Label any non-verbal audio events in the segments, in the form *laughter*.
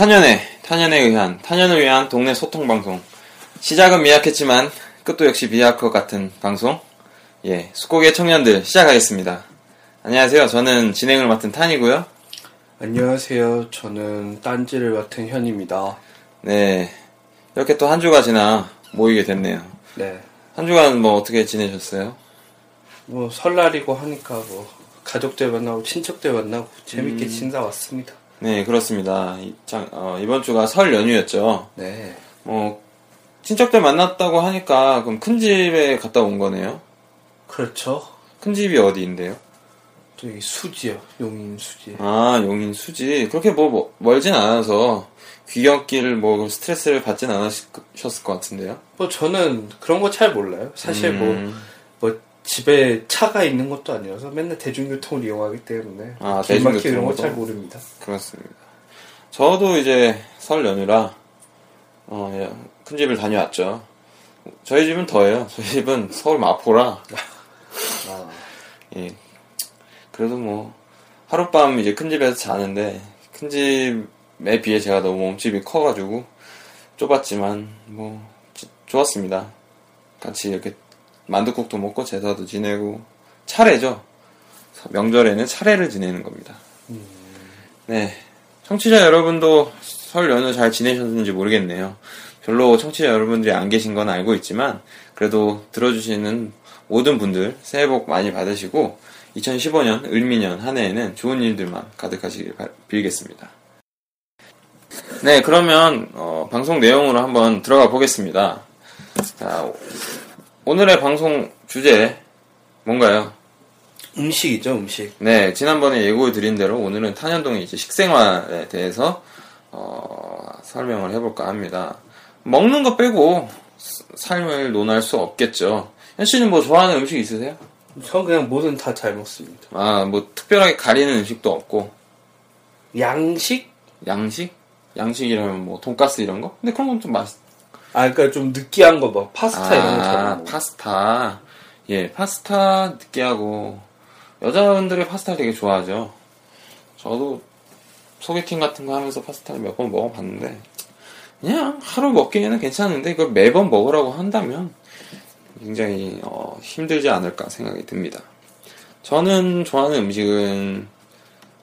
탄연의, 탄연에 의한, 탄연을 위한 동네 소통 방송. 시작은 미약했지만 끝도 역시 미약할 것 같은 방송. 예, 수고의 청년들 시작하겠습니다. 안녕하세요. 저는 진행을 맡은 탄이고요. 안녕하세요. 저는 딴지를 맡은 현입니다. 네, 이렇게 또 한 주가 지나 모이게 됐네요. 네. 한 주간 뭐 어떻게 지내셨어요? 뭐 설날이고 하니까 뭐 가족들 만나고 친척들 만나고 재밌게 지내다 왔습니다. 네, 그렇습니다. 이, 장- 어, 이번 주가 설 연휴였죠. 네. 뭐, 친척들 만났다고 하니까 그럼 큰 집에 갔다 온 거네요. 그렇죠. 큰 집이 어디인데요? 저기 수지요. 용인 수지. 아, 용인 수지. 그렇게 뭐, 뭐 멀진 않아서 귀경길 뭐 스트레스를 받진 않으셨을 것 같은데요. 뭐 저는 그런 거 잘 몰라요. 사실 뭐, 음, 뭐 집에 차가 있는 것도 아니어서 맨날 대중교통을 이용하기 때문에 아, 대중교통으로? 이런 거 잘 모릅니다. 그렇습니다. 저도 이제 설 연휴라, 어, 예, 큰 집을 다녀왔죠. 저희 집은 더해요. *laughs* 저희 집은 서울 마포라. 아, *laughs* 예. 그래도 뭐, 하룻밤 이제 큰 집에서 자는데, 큰 집에 비해 제가 너무 몸집이 커가지고, 좁았지만, 뭐, 지- 좋았습니다. 같이 이렇게 만두국도 먹고 제사도 지내고, 차례죠. 명절에는 차례를 지내는 겁니다. 네. 청취자 여러분도 설 연휴 잘 지내셨는지 모르겠네요. 별로 청취자 여러분들이 안 계신 건 알고 있지만, 그래도 들어주시는 모든 분들 새해 복 많이 받으시고, 2015년 을미년 한 해에는 좋은 일들만 가득하시길 바- 빌겠습니다. 네, 그러면 어, 방송 내용으로 한번 들어가 보겠습니다. 자, 오- 오늘의 방송 주제 뭔가요? 음식이죠, 음식. 네, 지난번에 예고해 드린 대로 오늘은 탄현동의 이제 식생활에 대해서 어, 설명을 해볼까 합니다. 먹는 거 빼고 스- 삶을 논할 수 없겠죠. 현 씨는 뭐 좋아하는 음식 있으세요? 저 그냥 뭐든 다 잘 먹습니다. 아, 뭐 특별하게 가리는 음식도 없고 양식? 양식? 양식이라면 뭐 돈가스 이런 거? 근데 그런 건 좀 맛. 아, 그러니까 좀 느끼한 거, 막 파스타 이런 거 잘 아. 파스타. 예, 파스타 느끼하고 여자분들이 파스타를 되게 좋아하죠. 저도 소개팅 같은 거 하면서 파스타를 몇 번 먹어봤는데 그냥 하루 먹기에는 괜찮은데 이걸 매번 먹으라고 한다면 굉장히 어, 힘들지 않을까 생각이 듭니다. 저는 좋아하는 음식은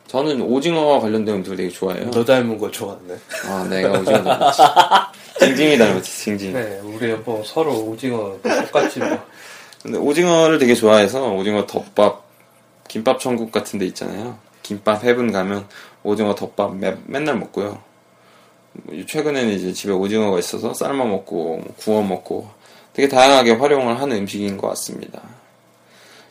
저는 오징어와 관련된 음식을 되게 좋아해요. 너 닮은 거 좋아하네. 아, 내가 오징어 닮았지. *laughs* 징징이 닮았지, 징징. 네, 우리 뭐 서로 오징어 똑같이 뭐. 근데 오징어를 되게 좋아해서 오징어 덮밥, 김밥 천국 같은 데 있잖아요. 김밥 해븐 가면 오징어 덮밥 매- 맨날 먹고요. 뭐 최근에는 이제 집에 오징어가 있어서 삶아 먹고 뭐 구워 먹고 되게 다양하게 활용을 하는 음식인 것 같습니다.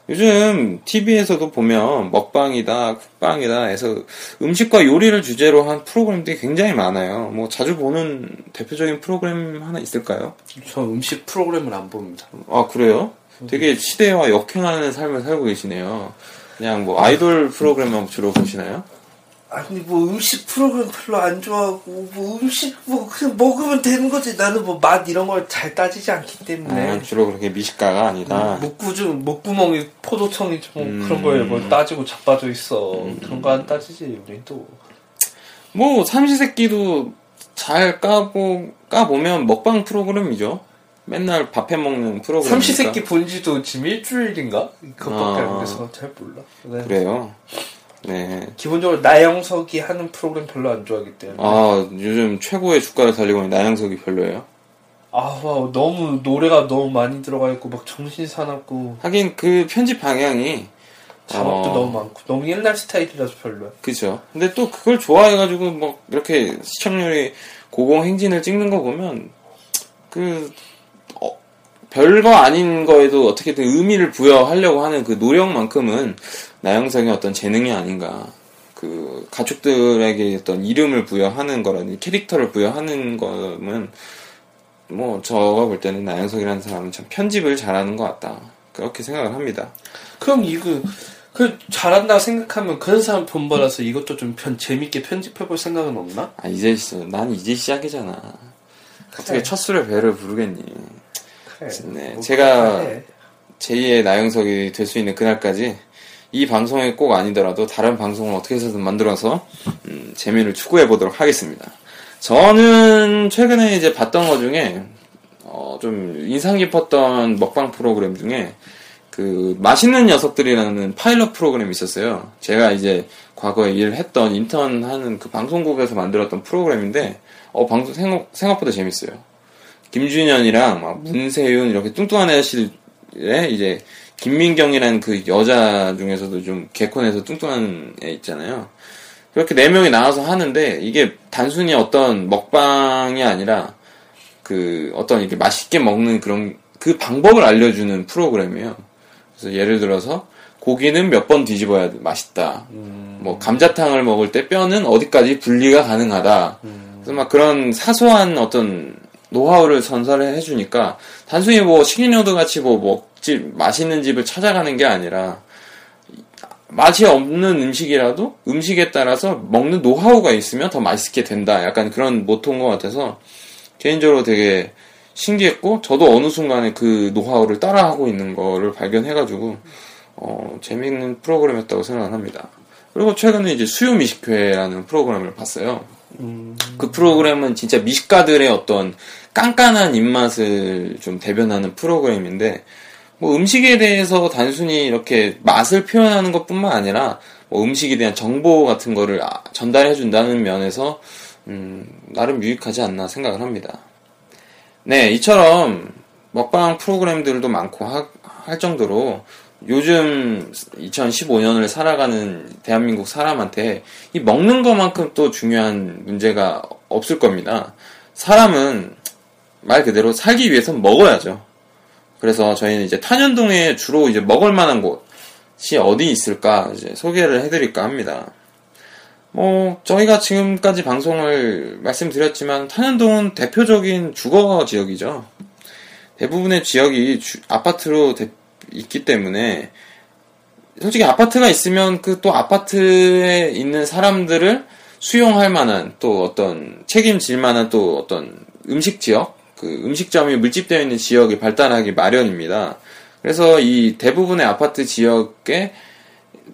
요즘 TV에서도 보면 먹방이다, 쿡방이다 해서 음식과 요리를 주제로 한 프로그램들이 굉장히 많아요. 뭐 자주 보는 대표적인 프로그램 하나 있을까요? 저 음식 프로그램을 안 봅니다. 아 그래요? 되게 시대와 역행하는 삶을 살고 계시네요. 그냥 뭐 아이돌 프로그램만 주로 보시나요? 아니 뭐 음식 프로그램 별로 안 좋아하고 뭐 음식 뭐 그냥 먹으면 되는 거지 나는 뭐 맛 이런 걸 잘 따지지 않기 때문에 아, 주로 그렇게 미식가가 아니다. 목구좀 목구멍이 포도청이 좀 음. 그런 거에 뭐 따지고 자빠져 있어 그런 거 안 따지지 우리 또뭐 삼시세끼도 잘 까고 까보면 먹방 프로그램이죠. 맨날 밥해 먹는 프로그램. 삼시세끼 본지도 지금 일주일인가 그것밖에 아. 안 돼서 잘 몰라 네. 그래요. 네. 기본적으로 나영석이 하는 프로그램 별로 안 좋아하기 때문에 아 요즘 최고의 주가를 달리고 있는 나영석이 별로예요. 아, 와, 너무 노래가 너무 많이 들어가 있고 막 정신 사납고 하긴 그 편집 방향이 자막도 어. 너무 많고 너무 옛날 스타일이라서 별로야. 그죠. 근데 또 그걸 좋아해가지고 뭐 이렇게 시청률이 고공 행진을 찍는 거 보면 그 어, 별거 아닌 거에도 어떻게든 의미를 부여하려고 하는 그 노력만큼은 나영석의 어떤 재능이 아닌가. 그 가축들에게 어떤 이름을 부여하는 거라든지 캐릭터를 부여하는 거는 뭐 저가 볼 때는 나영석이라는 사람은 참 편집을 잘하는 것 같다. 그렇게 생각을 합니다. 그럼 이거 그 잘한다 생각하면 그런 사람 돈 벌어서 이것도 좀 편, 재밌게 편집해볼 생각은 없나? 아 이제 시- 난 이제 시작이잖아. 어떻게 첫 술에 배를 부르겠니? 그래. 네, 뭐 제가 그래. 제2의 나영석이 될 수 있는 그날까지 이 방송이 꼭 아니더라도 다른 방송을 어떻게 해서든 만들어서 음, 재미를 추구해 보도록 하겠습니다. 저는 최근에 이제 봤던 것 중에 어, 좀 인상 깊었던 먹방 프로그램 중에 그 맛있는 녀석들이라는 파일럿 프로그램이 있었어요. 제가 이제 과거에 일했던 인턴 하는 그 방송국에서 만들었던 프로그램인데 어 방송 생각, 생각보다 재밌어요. 김준현이랑 막 문세윤 이렇게 뚱뚱한 애실에 이제 김민경이라는 그 여자 중에서도 좀 개콘에서 뚱뚱한 애 있잖아요. 그렇게 네 명이 나와서 하는데 이게 단순히 어떤 먹방이 아니라 그 어떤 이렇게 맛있게 먹는 그런 그 방법을 알려주는 프로그램이에요. 그래서 예를 들어서 고기는 몇 번 뒤집어야 맛있다. 뭐 감자탕을 먹을 때 뼈는 어디까지 분리가 가능하다. 그래서 막 그런 사소한 어떤 노하우를 전달을 해주니까 단순히 뭐 식인요도 같이 뭐 먹집 맛있는 집을 찾아가는 게 아니라 맛이 없는 음식이라도 음식에 따라서 먹는 노하우가 있으면 더 맛있게 된다. 약간 그런 모토인 것 같아서 개인적으로 되게 신기했고 저도 어느 순간에 그 노하우를 따라하고 있는 거를 발견해가지고 어, 재밌는 프로그램이었다고 생각합니다. 그리고 최근에 이제 수요 미식회라는 프로그램을 봤어요. 그 프로그램은 진짜 미식가들의 어떤 깐깐한 입맛을 좀 대변하는 프로그램인데 뭐 음식에 대해서 단순히 이렇게 맛을 표현하는 것뿐만 아니라 뭐 음식에 대한 정보 같은 거를 아- 전달해 준다는 면에서 음, 나름 유익하지 않나 생각을 합니다. 네, 이처럼 먹방 프로그램들도 많고 하- 할 정도로 요즘 2015년을 살아가는 대한민국 사람한테 이 먹는 것만큼 또 중요한 문제가 없을 겁니다. 사람은 말 그대로 살기 위해선 먹어야죠. 그래서 저희는 이제 탄현동에 주로 이제 먹을 만한 곳이 어디 있을까 이제 소개를 해드릴까 합니다. 뭐 저희가 지금까지 방송을 말씀드렸지만 탄현동은 대표적인 주거 지역이죠. 대부분의 지역이 주- 아파트로 대- 있기 때문에 솔직히 아파트가 있으면 그 또 아파트에 있는 사람들을 수용할 만한 또 어떤 책임질 만한 또 어떤 음식 지역 그 음식점이 밀집되어 있는 지역이 발달하기 마련입니다. 그래서 이 대부분의 아파트 지역에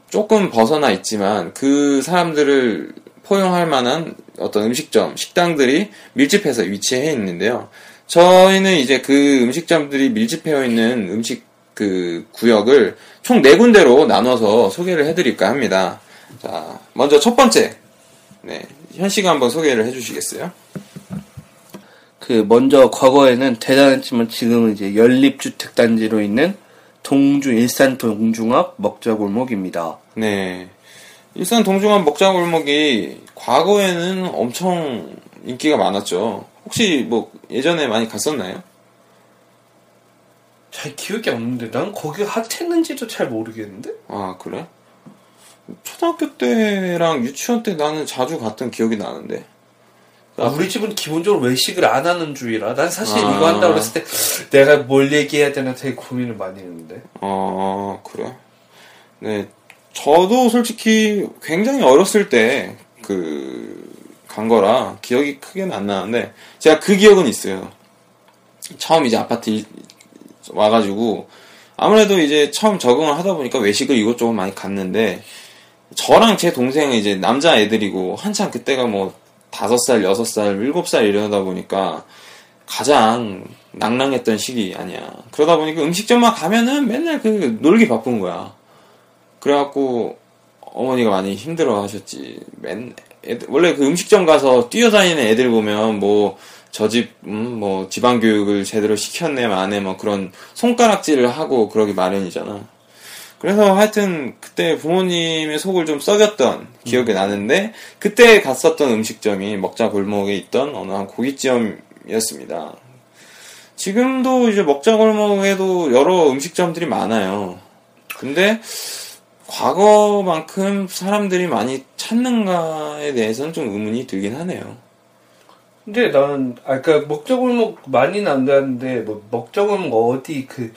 조금 벗어나 있지만 그 사람들을 포용할 만한 어떤 음식점, 식당들이 밀집해서 위치해 있는데요. 저희는 이제 그 음식점들이 밀집해 있는 음식 그 구역을 총 네 군데로 나눠서 소개를 해드릴까 합니다. 자, 먼저 첫 번째. 네. 현 씨가 한번 소개를 해주시겠어요? 그 먼저 과거에는 대단했지만 지금은 이제 연립주택 단지로 있는 동주 일산 동중업 먹자골목입니다. 네. 일산 동중원 먹자골목이 과거에는 엄청 인기가 많았죠. 혹시 뭐 예전에 많이 갔었나요? 잘 기억이 안 나는데 난 거기 핫했는지도 잘 모르겠는데? 아, 그래? 초등학교 때랑 유치원 때 나는 자주 갔던 기억이 나는데. 아, 우리 집은 기본적으로 외식을 안 하는 주의라 난 사실 아. 이거 한다고 그랬을 때 내가 뭘 얘기해야 되나 되게 고민을 많이 했는데 아, 그래? 네. 저도 솔직히 굉장히 어렸을 때, 그, 간 거라 기억이 크게는 안 나는데, 제가 그 기억은 있어요. 처음 이제 아파트 이- 와가지고, 아무래도 이제 처음 적응을 하다 보니까 외식을 이것저것 많이 갔는데, 저랑 제 동생은 이제 남자 애들이고, 한참 그때가 뭐, 다섯 살, 여섯 살, 일곱 살 이러다 보니까, 가장 낭랑했던 시기 아니야. 그러다 보니까 음식점만 가면은 맨날 그 놀기 바쁜 거야. 그래갖고 어머니가 많이 힘들어 하셨지. 맨, 애들- 원래 그 음식점 가서 뛰어다니는 애들 보면 뭐, 저 집, 음, 뭐, 지방 교육을 제대로 시켰네, 마네, 뭐 그런 손가락질을 하고 그러기 마련이잖아. 그래서 하여튼 그때 부모님의 속을 좀 썩였던 기억이 나는데, 그때 갔었던 음식점이 먹자 골목에 있던 어느 한 고깃점이었습니다. 지금도 이제 먹자 골목에도 여러 음식점들이 많아요. 근데 과거만큼 사람들이 많이 찾는가에 대해서는 좀 의문이 들긴 하네요. 근데 나는 아까 먹자골목 많이는 안 가는데 뭐 먹자골목 어디 그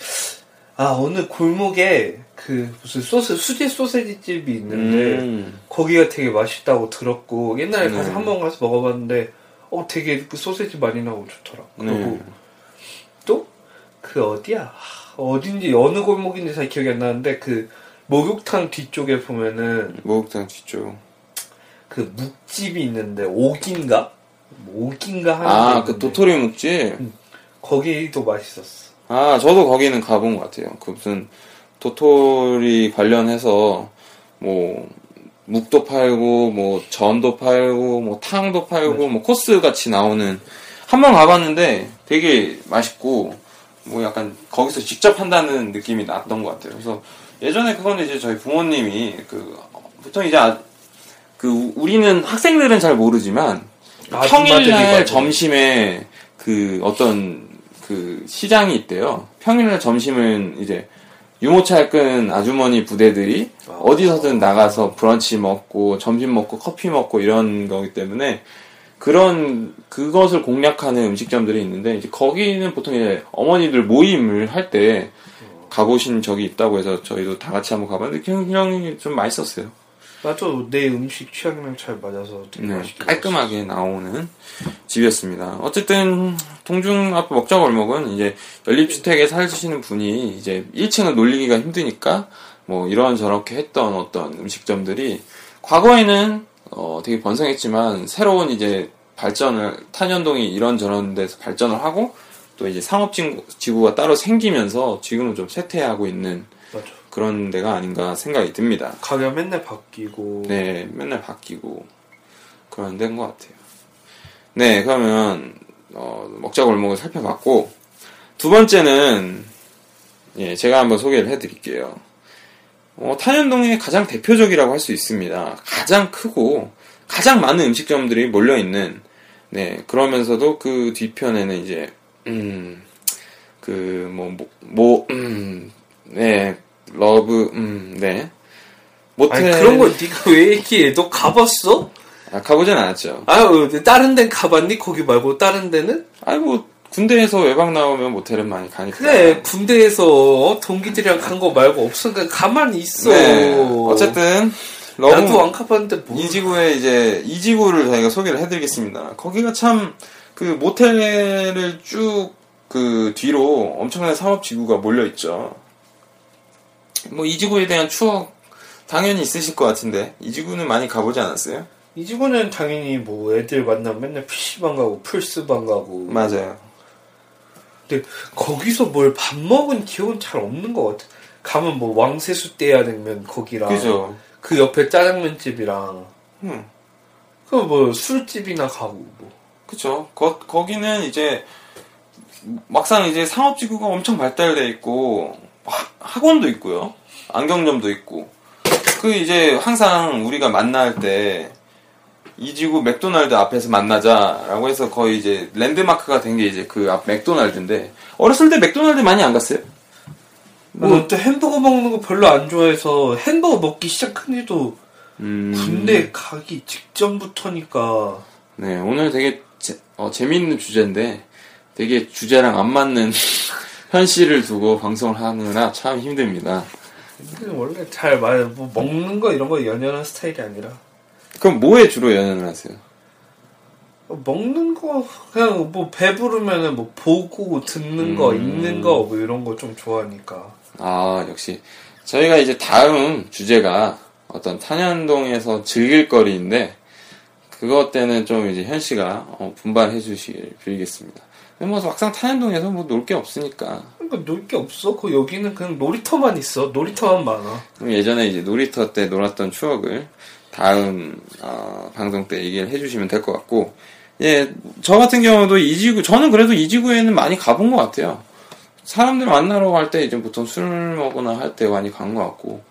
아 어느 골목에 그 무슨 소스 수제 소세지 집이 있는데 음, 거기가 되게 맛있다고 들었고 옛날에 가서 네. 한번 가서 먹어봤는데 어 되게 그 소세지 많이 나오고 좋더라. 그리고 네. 또그 어디야 하, 어딘지 어느 골목인지 잘 기억이 안 나는데 그 목욕탕 뒤쪽에 보면은 목욕탕 뒤쪽. 그 묵집이 있는데 옥인가 뭐 옥인가 하는 아, 데그 도토리 묵집? 거기도 맛있었어. 아, 저도 거기는 가본 것 같아요. 그 무슨 도토리 관련해서 뭐 묵도 팔고 뭐 전도 팔고 뭐 탕도 팔고 뭐 코스 같이 나오는 한 번 가봤는데 되게 맛있고 뭐 약간 거기서 직접 한다는 느낌이 났던 것 같아요. 그래서 예전에 그거는 이제 저희 부모님이 그 보통 이제 아- 그 우- 우리는 학생들은 잘 모르지만 아줌마들이 평일날 점심에 그 어떤 그 시장이 있대요. 평일날 점심은 이제 유모차 끈 아주머니 부대들이 아. 어디서든 나가서 브런치 먹고 점심 먹고 커피 먹고 이런 거기 때문에 그런 그것을 공략하는 음식점들이 있는데 이제 거기는 보통 이제 어머니들 모임을 할 때 가보신 적이 있다고 해서 저희도 다 같이 한번 가봤는데 굉장히 좀 맛있었어요. 맞아 내 음식 취향이랑 잘 맞아서 되게 네, 맛있게 깔끔하게 나오는 집이었습니다. 어쨌든 동중 앞 먹자 골목은 이제 연립주택에 사시는 분이 이제 1층을 놀리기가 힘드니까 뭐 이런 저렇게 했던 어떤 음식점들이 과거에는 어, 되게 번성했지만 새로운 이제 발전을 탄현동이 이런저런 데서 발전을 하고 또 이제 상업 지구가 따로 생기면서 지금은 좀 쇠퇴하고 있는 그런 데가 아닌가 생각이 듭니다. 가격 맨날 바뀌고 네, 맨날 바뀌고 그런 데인 것 같아요. 네, 그러면 어, 먹자 골목을 살펴봤고 두 번째는 예, 제가 한번 소개를 해드릴게요. 어, 탄현동의 가장 대표적이라고 할 수 있습니다. 가장 크고 가장 많은 음식점들이 몰려 있는 네 그러면서도 그 뒤편에는 이제 음 그 뭐뭐음 네 love 음 네 모텔 아니 그런 거 네가 왜 얘기해 너 가봤어? 아, 가보진 않았죠. 아유 다른 데는 가봤니? 거기 말고 다른 데는? 아니 뭐 군대에서 외박 나오면 모텔은 많이 가니까. 그래 군대에서 어, 동기들이랑 간 거 말고 없으니까 가만히 있어 네. 어쨌든 love 나도 안 가봤는데 뭐 이지구에 이제 이지구를 저희가 소개를 해드리겠습니다. 거기가 참 그 모텔을 쭉 그 뒤로 엄청난 상업 지구가 몰려 있죠. 뭐 이지구에 대한 추억 당연히 있으실 것 같은데 이지구는 많이 가보지 않았어요? 이지구는 당연히 뭐 애들 만나면 맨날 PC방 가고 플스방 가고 맞아요. 근데 거기서 뭘 밥 먹은 기억은 잘 없는 것 같아 가면 뭐 왕세수 떼야냉면 거기랑 그죠. 그 옆에 짜장면집이랑 음. 그뭐 술집이나 가고 뭐 그쵸. 거, 거기는 이제 막상 이제 상업지구가 엄청 발달돼 있고 학- 학원도 있고요. 안경점도 있고. 그 이제 항상 우리가 만날 때 이지구 맥도날드 앞에서 만나자라고 해서 거의 이제 랜드마크가 된 게 이제 그 앞 맥도날드인데 어렸을 때 맥도날드 많이 안 갔어요? 뭐, 또 햄버거 먹는 거 별로 안 좋아해서 햄버거 먹기 시작한 지도 음, 군대 가기 직전부터니까 네 오늘 되게 재, 어, 재미있는 주제인데 되게 주제랑 안 맞는 *laughs* 현실을 두고 방송을 하느라 참 힘듭니다. 원래 잘 말, 뭐 먹는 거 이런 거 연연한 스타일이 아니라 그럼 뭐에 주로 연연을 하세요? 먹는 거 그냥 뭐 배부르면은 뭐 보고 듣는 거 음. 읽는 거 뭐 이런 거 좀 좋아하니까 아, 역시. 저희가 이제 다음 주제가 어떤 탄현동에서 즐길 거리인데, 그것 때는 좀 이제 현 씨가 어, 분발해 주시길 빌겠습니다. 뭐 막상 탄현동에서 뭐 놀 게 없으니까. 그러니까 놀 게 없어. 그 여기는 그냥 놀이터만 있어. 놀이터만 많아. 그럼 예전에 이제 놀이터 때 놀았던 추억을 다음 어, 방송 때 얘기를 해주시면 될 것 같고, 예, 저 같은 경우도 이 지구, 저는 그래도 이 지구에는 많이 가본 것 같아요. 사람들 만나러 갈 때 이제 보통 술 먹거나 할 때 많이 간 것 같고,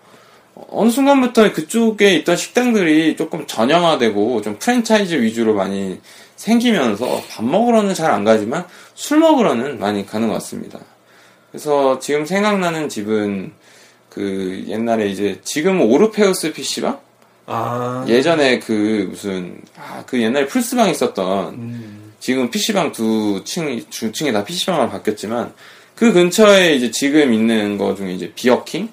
어느 순간부터 그쪽에 있던 식당들이 조금 전형화되고 좀 프랜차이즈 위주로 많이 생기면서 밥 먹으러는 잘 안 가지만 술 먹으러는 많이 가는 것 같습니다. 그래서 지금 생각나는 집은 그 옛날에 이제 지금 오르페우스 PC방? 아. 예전에 그 무슨 아 그 옛날에 플스방 있었던 음. 지금 PC방 두 층, 중층에 다 PC방으로 바뀌었지만 그 근처에 이제 지금 있는 거 중에 이제 비어킹?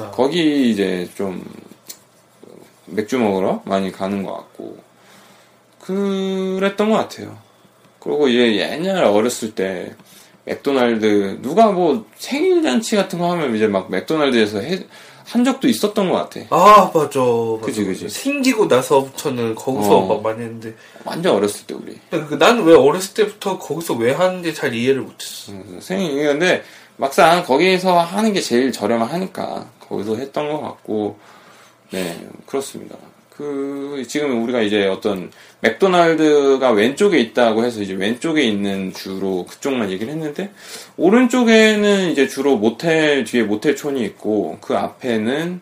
아. 거기 이제 좀 맥주 먹으러 많이 가는 것 같고 그랬던 것 같아요. 그리고 이제 옛날에 어렸을 때 맥도날드 누가 뭐 생일 잔치 같은 거 하면 이제 막 맥도날드에서 해- 한 적도 있었던 것 같아. 아, 맞아. 맞아. 그지, 그지. 생기고 나서부터는 거기서 어. 막 많이 했는데. 완전 어렸을 때 우리. 그 나는 왜 어렸을 때부터 거기서 왜 하는지 잘 이해를 못했어. 음, 생일인데 막상 거기서 하는 게 제일 저렴하니까 거기서 했던 것 같고 네 그렇습니다. 그 지금 우리가 이제 어떤 맥도날드가 왼쪽에 있다고 해서 이제 왼쪽에 있는 주로 그쪽만 얘기를 했는데 오른쪽에는 이제 주로 모텔 뒤에 모텔촌이 있고 그 앞에는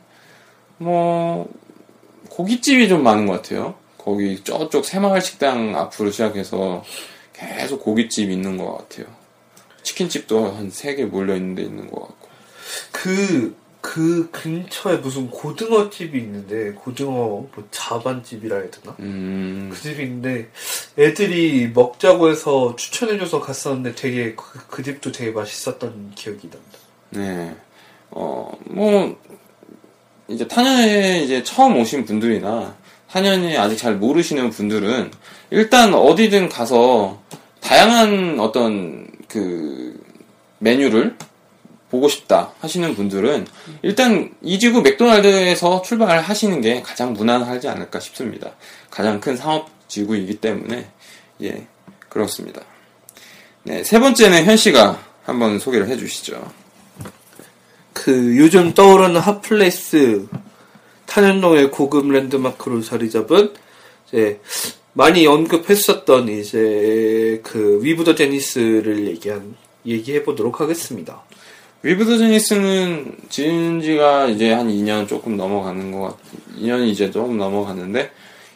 뭐 고깃집이 좀 많은 것 같아요. 거기 저쪽 새마을 식당 앞으로 시작해서 계속 고깃집 있는 것 같아요. 치킨집도 한 세 개 몰려 있는 데 있는 것 같고. 그, 그 근처에 무슨 고등어 집이 있는데, 고등어 뭐 자반집이라 해야 되나? 음, 그 집이 있는데, 애들이 먹자고 해서 추천해줘서 갔었는데 되게, 그, 그 집도 되게 맛있었던 기억이 난다. 네. 어, 뭐, 이제 탄현에 이제 처음 오신 분들이나, 탄현이 아직 잘 모르시는 분들은, 일단 어디든 가서, 다양한 어떤, 그, 메뉴를 보고 싶다 하시는 분들은, 일단 이 지구 맥도날드에서 출발하시는 게 가장 무난하지 않을까 싶습니다. 가장 큰 상업 지구이기 때문에, 예, 그렇습니다. 네, 세 번째는 현 씨가 한번 소개를 해 주시죠. 그 요즘 떠오르는 hot place 탄현동의 고급 랜드마크로 자리 잡은 이제 많이 언급했었던 이제 그 위브 더 제니스를 얘기한 얘기해 보도록 하겠습니다. 위브드 제니스는 지은 지가 이제 한 2년 조금 넘어가는 것 같, 2년이 이제 조금 넘어가는데,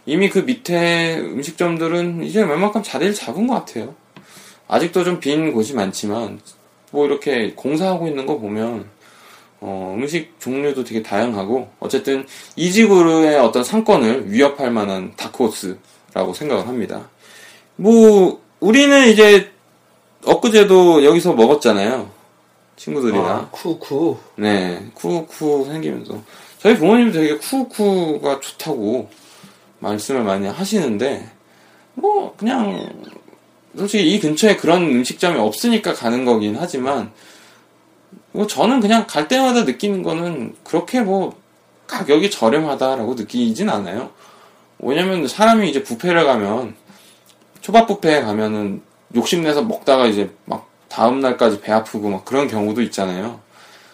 이미 그 밑에 음식점들은 이제 웬만큼 자리를 잡은 것 같아요. 아직도 좀 빈 곳이 많지만, 뭐 이렇게 공사하고 있는 거 보면, 어, 음식 종류도 되게 다양하고, 어쨌든 이 지구의 어떤 상권을 위협할 만한 다크호스라고 생각을 합니다. 뭐, 우리는 이제 엊그제도 여기서 먹었잖아요. 친구들이랑. 아, 쿠쿠. 네, 쿠쿠 생기면서. 저희 부모님도 되게 쿠쿠가 좋다고 말씀을 많이 하시는데, 뭐, 그냥, 솔직히 이 근처에 그런 음식점이 없으니까 가는 거긴 하지만, 뭐 저는 그냥 갈 때마다 느끼는 거는 그렇게 뭐 가격이 저렴하다라고 느끼진 않아요. 왜냐면 사람이 이제 뷔페를 가면, 초밥 뷔페에 가면은 욕심내서 먹다가 이제 막 다음 날까지 배 아프고 막 그런 경우도 있잖아요.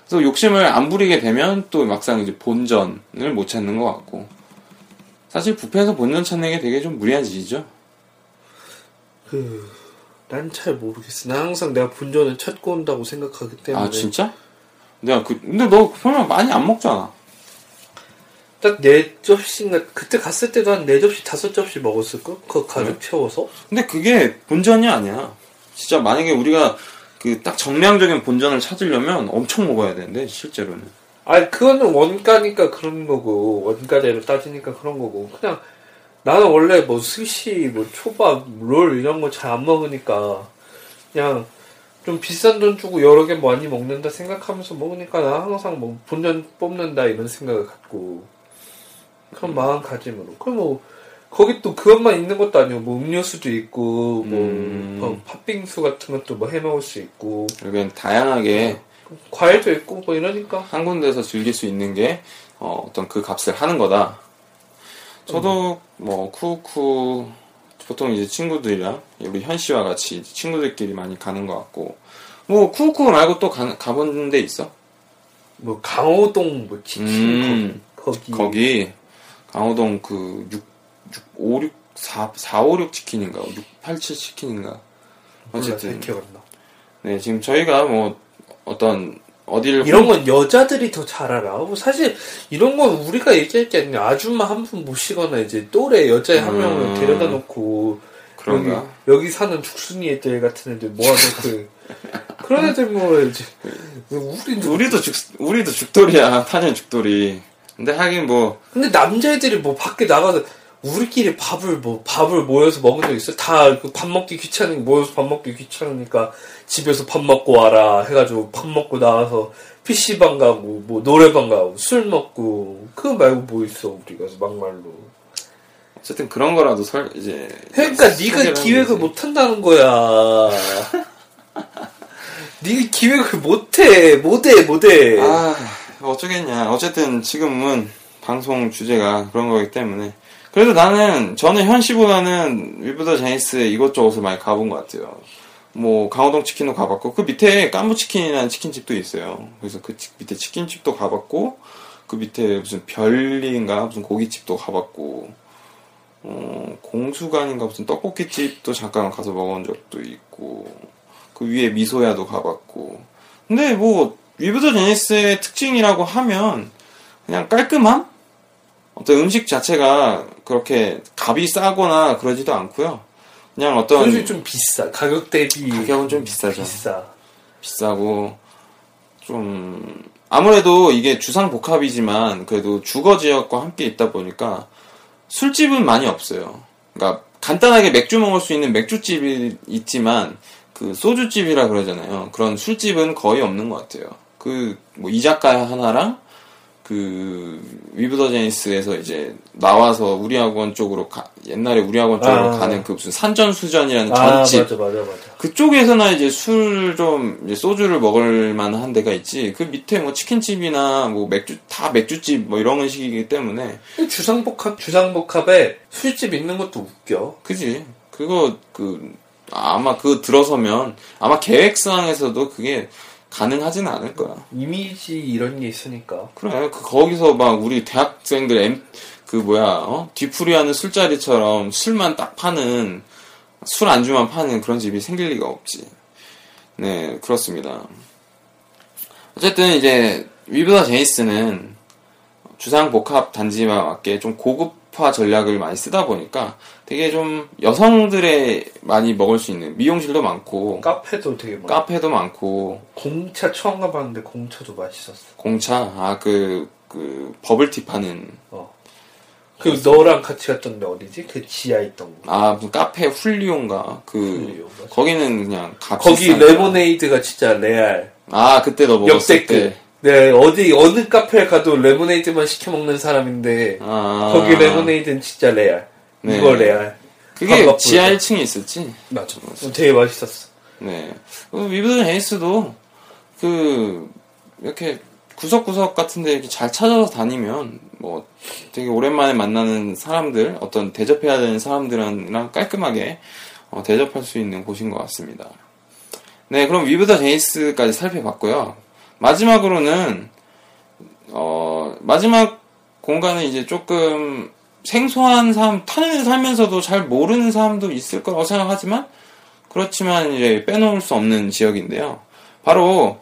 그래서 욕심을 안 부리게 되면 또 막상 이제 본전을 못 찾는 것 같고. 사실 뷔페에서 본전 찾는 게 되게 좀 무리한 짓이죠. 그, 난 잘 모르겠어. 나 항상 내가 본전을 찾고 온다고 생각하기 때문에. 아 진짜? 내가 그 근데 너 설마 많이 안 먹잖아. 딱 네 접시인가, 그때 갔을 때도 한 네 접시, 다섯 접시 먹었을 걸? 그거 가득 채워서? 근데 그게 본전이 아니야. 진짜 만약에 우리가 그 딱 정량적인 본전을 찾으려면 엄청 먹어야 되는데 실제로는. 아니, 그거는 원가니까 그런 거고, 원가대로 따지니까 그런 거고, 그냥, 나는 원래 뭐 스시, 뭐 초밥, 롤 이런 거 잘 안 먹으니까, 그냥, 좀 비싼 돈 주고 여러 개 많이 먹는다 생각하면서 먹으니까 나 항상 뭐 본전 뽑는다 이런 생각을 갖고, 그런 마음가짐으로. 그럼 뭐, 거기 또 그것만 있는 것도 아니고, 뭐 음료수도 있고, 뭐, 음. 뭐 팥빙수 같은 것도 뭐 해 먹을 수 있고, 여기는 다양하게 과일도 있고, 뭐 이러니까. 한 군데서 즐길 수 있는 게 어, 떤그 값을 하는 거다. 저도 뭐 쿠쿠 보통 이제 친구들이랑 우리 현 씨와 같이 친구들끼리 많이 가는 것 같고 뭐 쿠쿠 말고 또 가, 가본 데 있어? 뭐 강호동 뭐 치킨 음, 거, 거기 거기 강호동 그 6, 6, 5, 6, 4, 4, 5, 6 치킨인가 6, 8, 7 치킨인가 어쨌든 기억 안 나. 네 지금 저희가 뭐 어떤 어디를 이런 건 여자들이 더 잘 알아. 뭐 사실 이런 건 우리가 얘기할 게 아니라 아줌마 한 분 모시거나 이제 또래 여자 한 음. 명을 데려다 놓고 그런가? 여기, 여기 사는 죽순이 애들 같은 애들 모아놓고 *laughs* 그런 애들 뭐 이제 우리 우리도 죽 우리도 죽돌이야 타년 죽돌이. 근데 하긴 뭐 근데 남자애들이 뭐 밖에 나가서 우리끼리 밥을 뭐 밥을 모여서 먹은 적 있어? 다그밥 먹기 귀찮으니까 모여서 밥 먹기 귀찮으니까 집에서 밥 먹고 와라 해가지고 밥 먹고 나와서 PC방 가고 뭐 노래방 가고 술 먹고 그거 말고 뭐 있어 우리가 막말로 어쨌든 그런 거라도 설 이제 그러니까 네가 기획을. 못 한다는 거야 *laughs* 네가 기획을 못해 못해 못해 아, 어쩌겠냐. 어쨌든 지금은 방송 주제가 그런 거기 때문에. 그래도 나는, 저는 현시보다는 위브더 제니스 이것저것을 많이 가본 것 같아요. 뭐, 강호동 치킨도 가봤고, 그 밑에 깐부 치킨이라는 치킨집도 있어요. 그래서 그 치- 밑에 치킨집도 가봤고, 그 밑에 무슨 별리인가 무슨 고깃집도 가봤고, 어, 공수관인가 무슨 떡볶이집도 잠깐 가서 먹은 적도 있고, 그 위에 미소야도 가봤고. 근데 뭐, 위브더 제니스의 특징이라고 하면, 그냥 깔끔함? 어떤 음식 자체가 그렇게 값이 싸거나 그러지도 않고요. 그냥 어떤 그래서 좀 비싸 가격 대비 가격은 좀 비싸죠. 비싸 비싸고 좀 아무래도 이게 주상 복합이지만 그래도 주거 지역과 함께 있다 보니까 술집은 많이 없어요. 그러니까 간단하게 맥주 먹을 수 있는 맥주집이 있지만 그 소주집이라 그러잖아요. 그런 술집은 거의 없는 것 같아요. 그 뭐 이자카야 하나랑 그 위브더 제니스에서 이제 나와서 우리 학원 쪽으로 가, 옛날에 우리 학원 쪽으로 아. 가는 그 무슨 산전수전이라는 아 전집 맞아 맞아 맞아 그쪽에서나 이제 술 좀 소주를 먹을 만한 데가 있지. 그 밑에 뭐 치킨집이나 뭐 맥주 다 맥주집 뭐 이런 식이기 때문에 주상복합 주상복합에 술집 있는 것도 웃겨. 그지. 그거 그 아마 그거 들어서면 아마 계획상에서도 그게 가능하진 않을 거야. 이미지 이런 게 있으니까. 그래. 그 거기서 막 우리 대학생들 M 그 뭐야 어? 뒤풀이하는 술자리처럼 술만 딱 파는 술 안주만 파는 그런 집이 생길 리가 없지. 네 그렇습니다. 어쨌든 이제 위브더 제이스는 주상 복합 단지와 맞게 좀 고급 화 전략을 많이 쓰다 보니까 되게 좀 여성들의 많이 먹을 수 있는 미용실도 많고 카페도 되게 많아. 카페도 많고 공차 처음 가봤는데 공차도 맛있었어. 공차 아그그 버블티 파는 어. 그 너랑 같이 갔던데 어디지? 그 지하 있던 거. 아 무슨 카페 훌리온가 그 훌리오. 거기는 그냥 거기 싼- 레모네이드가 진짜 레알. 아 그때 너 먹었을 역대급. 때 네 어디 어느 카페에 가도 레모네이드만 시켜 먹는 사람인데 아, 거기 레모네이드는 진짜 레알. 네. 이거 레알. 그게 지하 그래. 1층에 있었지 맞아. 어, 되게 맛있었어. 네 그 위브든 에이스도 그 이렇게 구석구석 같은데 이렇게 잘 찾아서 다니면 뭐 되게 오랜만에 만나는 사람들 어떤 대접해야 되는 사람들이랑 깔끔하게 어, 대접할 수 있는 곳인 것 같습니다. 네, 그럼 위브더 제이스까지 살펴봤고요. 마지막으로는 어, 마지막 공간은 이제 조금 생소한 사람, 타는에 살면서도 잘 모르는 사람도 있을 거라고 생각하지만 그렇지만 이제 빼놓을 수 없는 지역인데요. 바로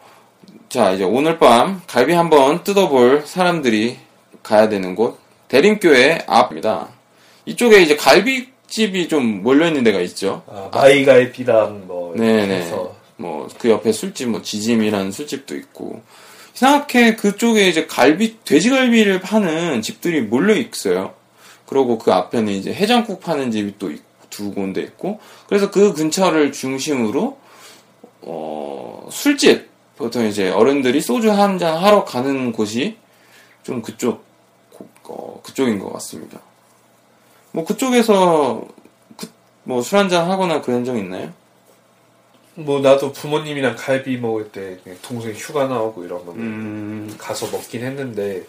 자 이제 오늘 밤 갈비 한번 뜯어볼 사람들이 가야 되는 곳 대림교회 앞입니다. 이쪽에 이제 갈비집이 좀 몰려 있는 데가 있죠. 아, 마이갈비랑 뭐 네네. 해서 뭐 그 옆에 술집 뭐 지짐이라는 술집도 있고 이상하게 그쪽에 이제 갈비 돼지갈비를 파는 집들이 몰려 있어요. 그리고 그 앞에는 이제 해장국 파는 집이 또 있- 두 군데 있고 그래서 그 근처를 중심으로 어 술집 보통 이제 어른들이 소주 한 잔 하러 가는 곳이 좀 그쪽 고- 어, 그쪽인 것 같습니다. 뭐 그쪽에서 뭐술 한잔 하거나 그런 적 있나요? 뭐 나도 부모님이랑 갈비 먹을 때 동생 휴가 나오고 이러면 음, 가서 먹긴 했는데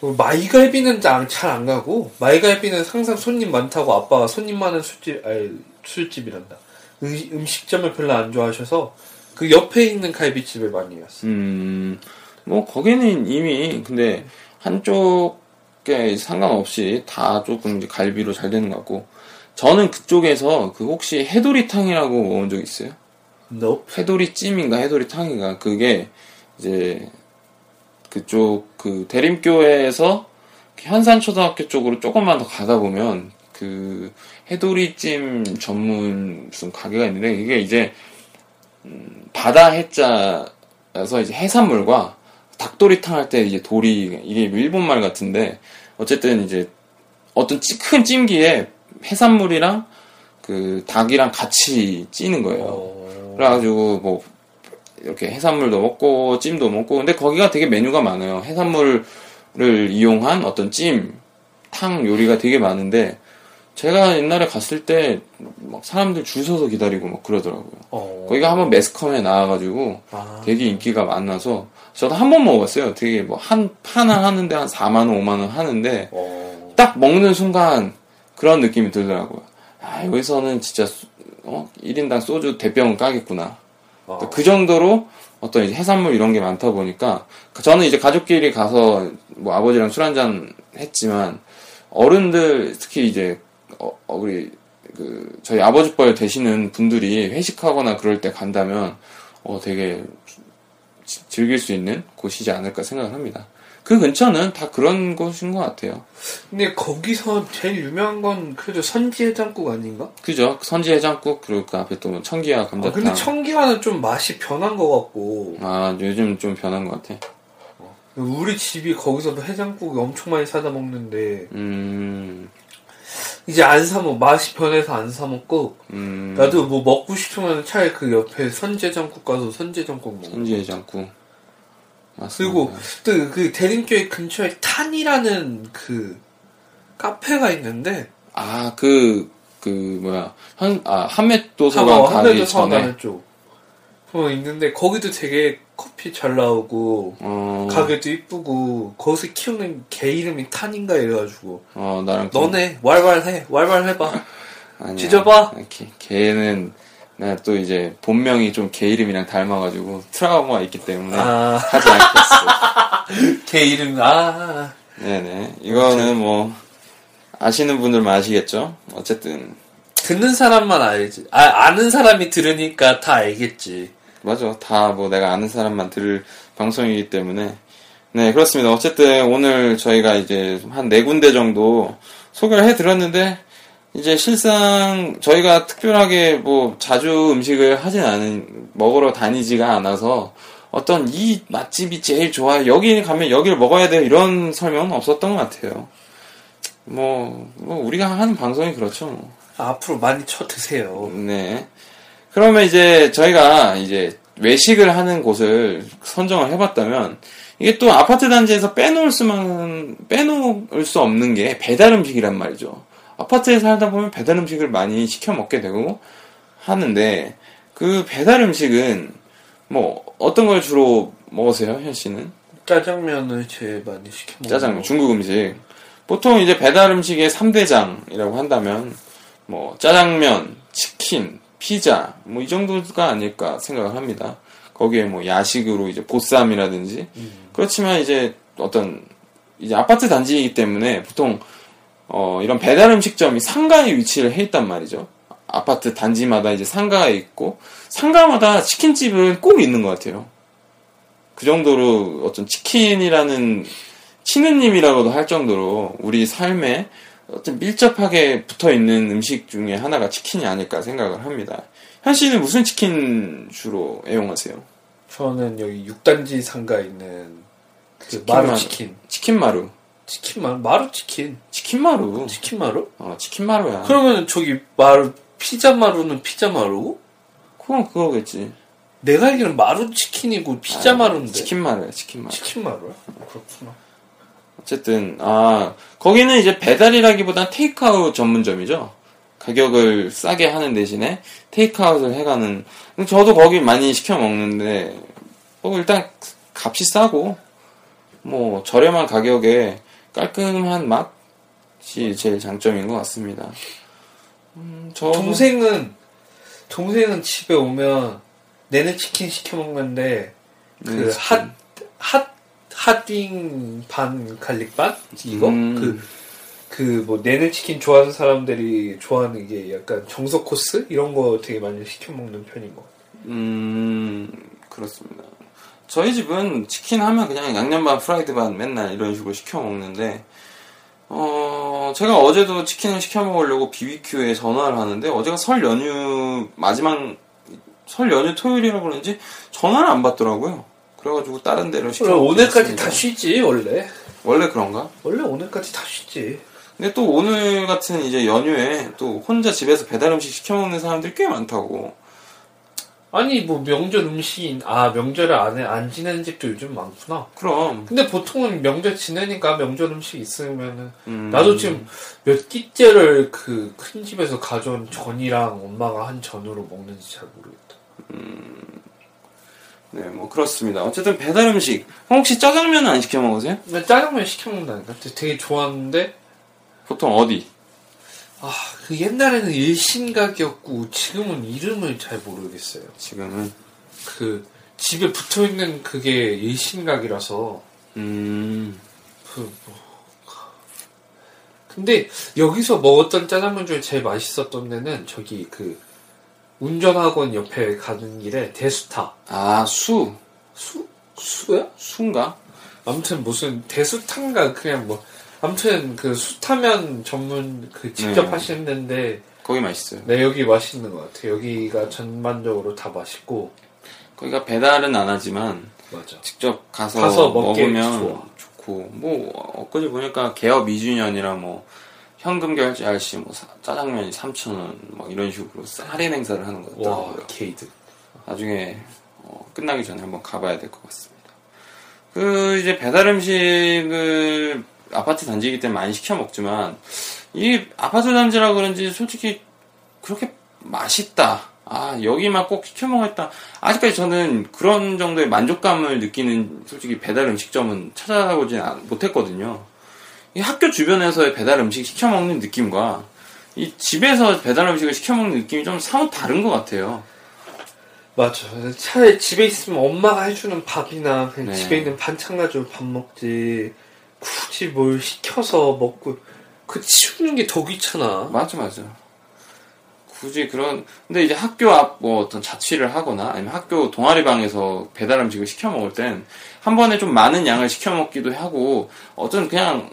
뭐 마이갈비는 잘 안 가고 마이갈비는 항상 손님 많다고 아빠가 손님 많은 술집 아니 술집이란다 음, 음식점을 별로 안 좋아하셔서 그 옆에 있는 갈비집을 많이 갔어. 음, 뭐, 거기는 이미, 근데, 한쪽에 상관없이 다 조금 이제 갈비로 잘 되는 것 같고, 저는 그쪽에서 그 혹시 해도리탕이라고 먹은 적 있어요? Nope. 해도리찜인가 해도리탕인가, 그게, 이제 그쪽 그 대림교회에서 현산초등학교 쪽으로 조금만 더 가다 보면 그 해돌이찜 전문 무슨 가게가 있는데 이게 이제 음, 바다 해자에서 이제 해산물과 닭도리탕 할 때 이제 돌이 이게 일본 말 같은데 어쨌든 이제 어떤 찌- 큰 찜기에 해산물이랑 그 닭이랑 같이 찌는 거예요. 어. 그래가지고 뭐 이렇게 해산물도 먹고 찜도 먹고 근데 거기가 되게 메뉴가 많아요. 해산물을 이용한 어떤 찜, 탕 요리가 되게 많은데 제가 옛날에 갔을 때 막 사람들 줄 서서 기다리고 막 그러더라고요. 어. 거기가 한번 매스컴에 나와가지고 아. 되게 인기가 많아서 저도 한 번 먹어봤어요. 되게 뭐 한 판을 하는데 한 4만 원, 5만 원 하는데 어. 딱 먹는 순간 그런 느낌이 들더라고요. 아 여기서는 진짜 수- 어? 1인당 소주 대병은 까겠구나. 어. 그 정도로 어떤 이제 해산물 이런 게 많다 보니까 저는 이제 가족끼리 가서 뭐 아버지랑 술 한잔 했지만 어른들 특히 이제 어, 어, 우리 그 저희 아버지뻘 되시는 분들이 회식하거나 그럴 때 간다면 어 되게 지- 즐길 수 있는 곳이지 않을까 생각을 합니다. 그 근처는 다 그런 곳인 것 같아요. 근데 거기서 제일 유명한 건 그래도 선지 해장국 아닌가? 그죠? 선지 해장국 그리고 그 앞에 또뭐 청기와 아, 감자탕. 근데 청기화는 좀 맛이 변한 것 같고 아 요즘 좀 변한 것 같아. 우리 집이 거기서도 해장국 엄청 많이 사다 먹는데 음, 이제 안 사 먹, 맛이 변해서 안 사 먹고 음. 나도 뭐 먹고 싶으면 차라리 그 옆에 선제장국 가서 선제장국 먹어. 선지 해장국. 맞습니다. 그리고 또 그 대림교회 근처에 탄이라는 그 카페가 있는데 아, 그, 그, 뭐야. 한, 아, 한맷도서관 한번 가기 전에. 쪽. 어 있는데 거기도 되게 커피 잘 나오고 어, 가게도 이쁘고 거기서 키우는 개 이름이 탄인가 이래가지고 어, 나랑. 좀- 너네 왈왈해 왈왈해봐 *laughs* 아니야. 찢어봐. 개, 걔는, 내가 또 이제 본명이 좀 개 이름이랑 닮아가지고 트라우마가 있기 때문에 아. 하지 않겠어. *laughs* 개 이름 아 네네. 이거는 뭐, 아시는 분들만 아시겠죠? 어쨌든. 듣는 사람만 알지 아 아는 사람이 들으니까 다 알겠지 맞아. 다 뭐 내가 아는 사람만 들을 방송이기 때문에. 네, 그렇습니다. 어쨌든 오늘 저희가 이제 한 네 군데 정도 소개를 해 드렸는데, 이제 실상 저희가 특별하게 뭐 자주 음식을 하진 않은, 먹으러 다니지가 않아서 어떤 이 맛집이 제일 좋아요. 여기 가면 여기를 먹어야 돼요. 이런 설명은 없었던 것 같아요. 뭐, 뭐 우리가 하는 방송이 그렇죠. 뭐. 앞으로 많이 쳐 드세요 네. 그러면 이제 저희가 이제 외식을 하는 곳을 선정을 해봤다면 이게 또 아파트 단지에서 빼놓을 수만 빼놓을 수 없는 게 배달 음식이란 말이죠. 아파트에 살다 보면 배달 음식을 많이 시켜 먹게 되고 하는데 그 배달 음식은 뭐 어떤 걸 주로 먹으세요, 현 씨는? 짜장면을 제일 많이 시켜 먹는 짜장면, 거. 중국 음식. 보통 이제 배달 음식의 3대장이라고 한다면, 뭐, 짜장면, 치킨, 피자, 뭐, 이 정도가 아닐까 생각을 합니다. 거기에 뭐, 야식으로 이제 보쌈이라든지. 그렇지만 이제 어떤, 이제 아파트 단지이기 때문에 보통, 어, 이런 배달 음식점이 상가에 위치를 해 있단 말이죠. 아파트 단지마다 이제 상가가 있고, 상가마다 치킨집은 꼭 있는 것 같아요. 그 정도로 어떤 치킨이라는 치느님이라고도 할 정도로 우리 삶에 어떤 밀접하게 붙어 있는 음식 중에 하나가 치킨이 아닐까 생각을 합니다. 현 씨는 무슨 치킨 주로 애용하세요? 저는 여기 6단지 상가 있는 그 마루. 치킨 치킨 마루. 치킨 마루 마루 치킨 치킨 마루. 치킨 마루? 어, 치킨 마루야. 그러면 저기 마루 피자 마루는 피자 마루고 그건 그거겠지. 내가 알기로는 마루 치킨이고 피자 아, 마루인데 치킨 마루야, 치킨 마루. 치킨 마루야? 그렇구나. 어쨌든 아 거기는 이제 배달이라기보단 테이크아웃 전문점이죠. 가격을 싸게 하는 대신에 테이크아웃을 해가는. 저도 거기 많이 시켜 먹는데 뭐 일단 값이 싸고 뭐 저렴한 가격에 깔끔한 맛이 제일 장점인 것 같습니다. 음, 저 동생은 동생은 집에 오면 내내 치킨 시켜 먹는데 네, 그 hot hot hot wing 반 garlic 반 이거 음. 그 그 뭐 내내 치킨 좋아하는 사람들이 좋아하는 게 약간 정석 코스 이런 거 되게 많이 시켜 먹는 편인 것 같아요. 음, 그렇습니다. 저희 집은 치킨 하면 그냥 양념 반 프라이드 반 맨날 이런 식으로 시켜 먹는데 어 제가 어제도 치킨을 시켜 먹으려고 BBQ에 전화를 하는데 어제가 설 연휴 마지막 설 연휴 토요일이라 그런지 전화를 안 받더라고요. 그래가지고 다른 데로 시켜 오늘까지. 다 쉬지 원래. 원래 그런가? 원래 오늘까지 다 쉬지. 근데 또 오늘 같은 이제 연휴에 또 혼자 집에서 배달 음식 시켜 먹는 사람들이 꽤 많다고. 아니 뭐 명절 음식이 아 명절을 안에 안 지내는 집도 요즘 많구나. 그럼 근데 보통은 명절 지내니까 명절 음식 있으면은 음, 나도 지금 몇 끼째를 그 큰 집에서 가져온 전이랑 엄마가 한 전으로 먹는지 잘 모르겠다. 네, 뭐 그렇습니다. 어쨌든 배달 음식 혹시 짜장면은 안 시켜 먹으세요? 근데 짜장면 시켜 먹는다니까 되게 좋았는데 보통 어디? 아 그 옛날에는 일신각이었고 지금은 이름을 잘 모르겠어요. 지금은 그 집에 붙어 있는 그게 일신각이라서 음 그 뭐. 근데 여기서 먹었던 짜장면 중에 제일 맛있었던 데는 저기 그 운전학원 옆에 가는 길에 대수타 아, 수. 수 수야? 수인가? 아무튼 무슨 대수탄가 그냥 뭐 아무튼 그 수타면 전문 그 직접 네. 하시는 데인데 거기 맛있어요. 네 여기 맛있는 것 같아 요 여기가 전반적으로 다 맛있고 거기가 배달은 안 하지만 맞아 직접 가서, 가서 먹으면 좋아. 좋고 뭐 엊그제 보니까 개업 2주년이라 뭐 현금 결제 할 시뭐 짜장면이 3,000원 막 이런 식으로 할인 행사를 하는 와 거더라고요. 게이드 나중에 어, 끝나기 전에 한번 가봐야 될 것 같습니다. 그 이제 배달 음식을 아파트 단지이기 때문에 많이 시켜 먹지만 이 아파트 단지라 그런지 솔직히 그렇게 맛있다. 아 여기만 꼭 시켜 먹었다. 아직까지 저는 그런 정도의 만족감을 느끼는 솔직히 배달 음식점은 찾아보진 않- 못했거든요. 이 학교 주변에서의 배달 음식 시켜 먹는 느낌과 이 집에서 배달 음식을 시켜 먹는 느낌이 좀 사뭇 다른 것 같아요. 맞아 차라리 집에 있으면 엄마가 해주는 밥이나 그냥 네. 집에 있는 반찬 가지고 밥 먹지 굳이 뭘 시켜서 먹고 그 치우는 게 더 귀찮아 맞아, 맞아. 굳이 그런, 근데 이제 학교 앞 뭐 어떤 자취를 하거나 아니면 학교 동아리 방에서 배달 음식을 시켜 먹을 땐 한 번에 좀 많은 양을 시켜 먹기도 하고 어떤 그냥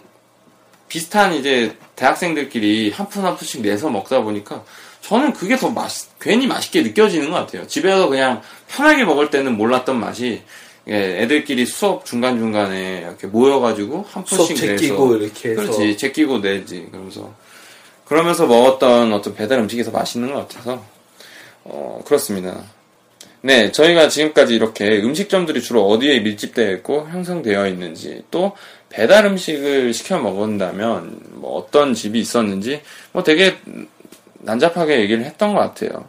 비슷한 이제 대학생들끼리 한 푼 한 푼씩 내서 먹다 보니까 저는 그게 더 맛, 괜히 맛있게 느껴지는 것 같아요. 집에서 그냥 편하게 먹을 때는 몰랐던 맛이 예, 애들끼리 수업 중간 중간에 이렇게 모여가지고 한 수업 푼씩 내서 제끼고 이렇게 해서 그렇지 제끼고 내지 그러면서 그러면서 먹었던 어떤 배달 음식이 더 맛있는 것 같아서 어 그렇습니다. 네, 저희가 지금까지 이렇게 음식점들이 주로 어디에 밀집되어 있고 형성되어 있는지 또 배달 음식을 시켜 먹은다면 뭐 어떤 집이 있었는지 뭐 되게 난잡하게 얘기를 했던 것 같아요.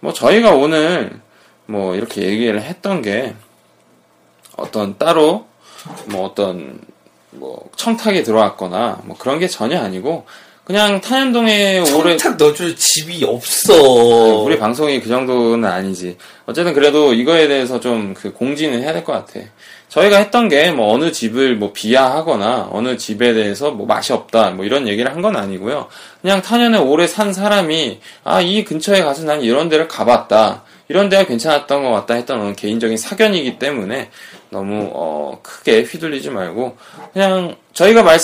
뭐 저희가 오늘 뭐 이렇게 얘기를 했던 게 어떤 따로 뭐 어떤 뭐 청탁이 들어왔거나 뭐 그런 게 전혀 아니고 그냥 탄현동에 오래 청탁 넣어줄 집이 없어 우리 방송이 그 정도는 아니지. 어쨌든 그래도 이거에 대해서 좀 그 공지는 해야 될 것 같아. 저희가 했던 게 뭐 어느 집을 뭐 비하하거나 어느 집에 대해서 뭐 맛이 없다 뭐 이런 얘기를 한 건 아니고요. 그냥 탄현에 오래 산 사람이 아 이 근처에 가서 난 이런 데를 가봤다. 이런 데가 괜찮았던 것 같다 했던 개인적인 사견이기 때문에 너무 어, 크게 휘둘리지 말고 그냥 저희가 말,